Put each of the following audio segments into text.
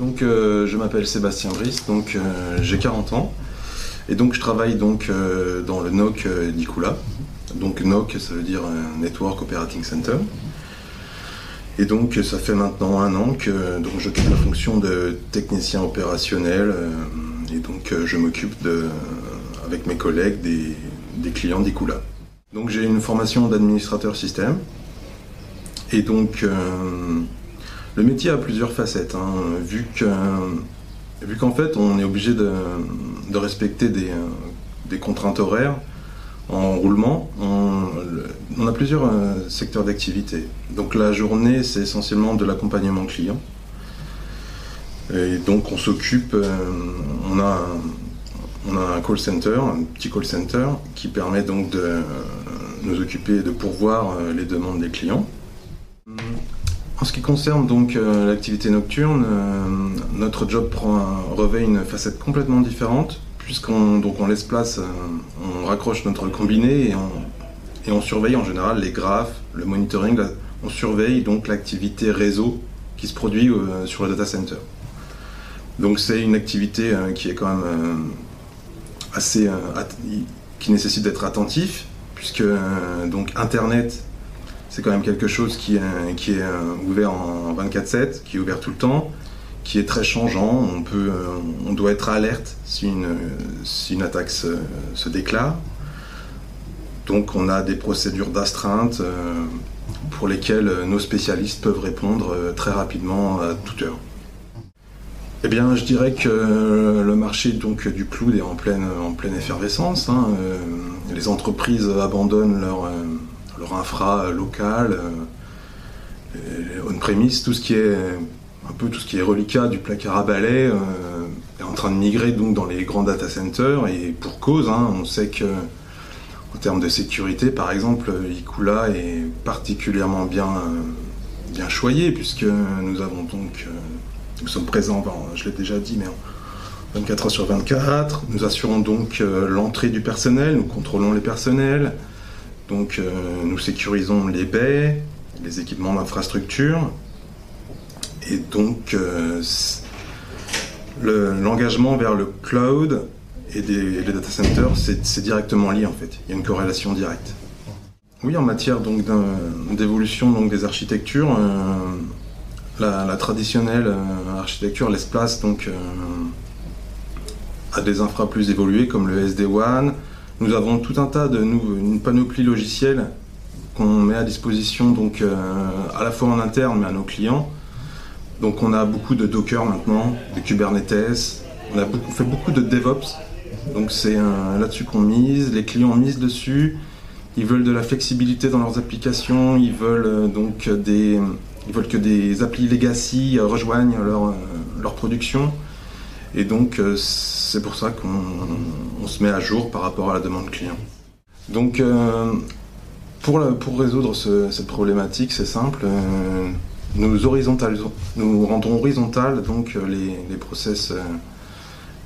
Donc euh, je m'appelle Sébastien Brice, donc euh, j'ai 40 ans et donc je travaille donc euh, dans le NOC d'Icula. Donc NOC ça veut dire Network Operating Center. Et donc ça fait maintenant un an que j'occupe la fonction de technicien opérationnel et donc je m'occupe avec mes collègues des, des clients d'Icula. Donc j'ai une formation d'administrateur système et donc le métier a plusieurs facettes, hein, vu que vu qu'en fait on est obligé de, respecter des, contraintes horaires en roulement, on, a plusieurs euh, secteurs d'activité. Donc la journée c'est essentiellement de l'accompagnement client. Et donc on s'occupe, euh, on, a, on a un call center, un petit call center qui permet donc de nous occuper de pourvoir euh, les demandes des clients. En ce qui concerne donc euh, l'activité nocturne, euh, notre job prend revêt une facette complètement différente, puisqu'on donc on laisse place, euh, on raccroche notre combiné et on, et on, surveille en général les graphes, le monitoring, on surveille donc l'activité réseau qui se produit sur le data center. Donc c'est une activité qui est quand même assez qui nécessite d'être attentif, puisque donc Internet c'est quand même quelque chose qui est, euh, ouvert en 24/7, qui est ouvert tout le temps, qui est très changeant. On, peut, euh, on doit être alerte si une, si une attaque se, déclare. Donc on a des procédures d'astreinte euh, pour lesquelles nos spécialistes peuvent répondre très rapidement à toute heure. Eh bien, je dirais que le marché donc, du cloud est en pleine, en pleine effervescence. Hein. Les entreprises abandonnent leur, infra local, euh, on-premise, tout ce qui est un peu tout ce qui est reliquat du placard à balai euh, est en train de migrer donc dans les grands data centers et pour cause, hein, on sait que en termes de sécurité, par exemple, Ikula est particulièrement bien, bien choyé puisque nous avons donc, euh, nous sommes présents, je l'ai déjà dit, mais 24 heures sur 24. Nous assurons donc l'entrée du personnel, nous contrôlons les personnels, donc euh, nous sécurisons les baies, les équipements d'infrastructure, et donc euh, l'engagement vers le cloud et, les data centers, c'est directement lié en fait. Il y a une corrélation directe. Oui, en matière d'évolution des architectures, euh, la, traditionnelle architecture laisse place donc à des infras plus évolués comme le SD-WAN, nous avons tout un tas de une panoplie logicielle qu'on met à disposition donc euh, à la fois en interne mais à nos clients. Donc on a beaucoup de Docker maintenant, de Kubernetes, on a fait beaucoup de DevOps. Donc c'est là-dessus qu'on mise, les clients misent dessus, ils veulent de la flexibilité dans leurs applications, ils veulent euh, donc des ils veulent que des applis legacy rejoignent leur, leur production. Et donc, euh, c'est pour ça qu'on se met à jour par rapport à la demande client. Donc, euh, pour, pour, résoudre cette problématique, c'est simple. Euh, nous, nous rendons horizontal donc, les, les process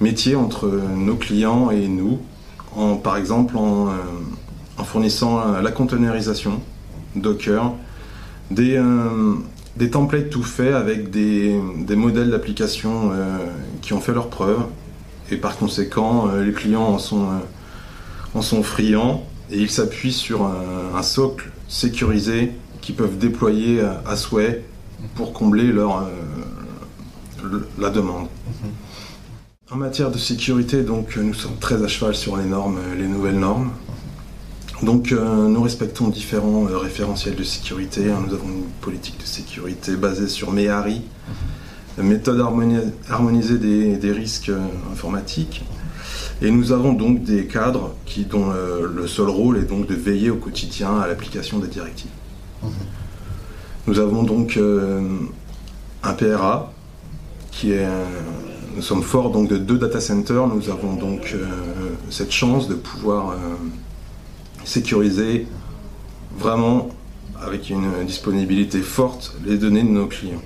métiers entre nos clients et nous, par exemple en, en fournissant la containerisation Docker, des, des templates tout faits avec des, modèles d'application euh, qui ont fait leurs preuves. Et par conséquent, euh, les clients en sont, euh, en sont friands et ils s'appuient sur un, socle sécurisé qu'ils peuvent déployer à, souhait pour combler leur, la demande. En matière de sécurité, donc, nous sommes très à cheval sur les normes, les nouvelles normes. Donc euh, nous respectons différents euh, référentiels de sécurité. Hein. Nous avons une politique de sécurité basée sur MEARI, méthode harmonisée des, risques euh, informatiques. Et nous avons donc des cadres qui, dont le seul rôle est donc de veiller au quotidien à l'application des directives. Mhm. Nous avons donc un PRA qui est nous sommes forts donc de deux data centers. Nous avons donc cette chance de pouvoir sécuriser vraiment avec une disponibilité forte les données de nos clients.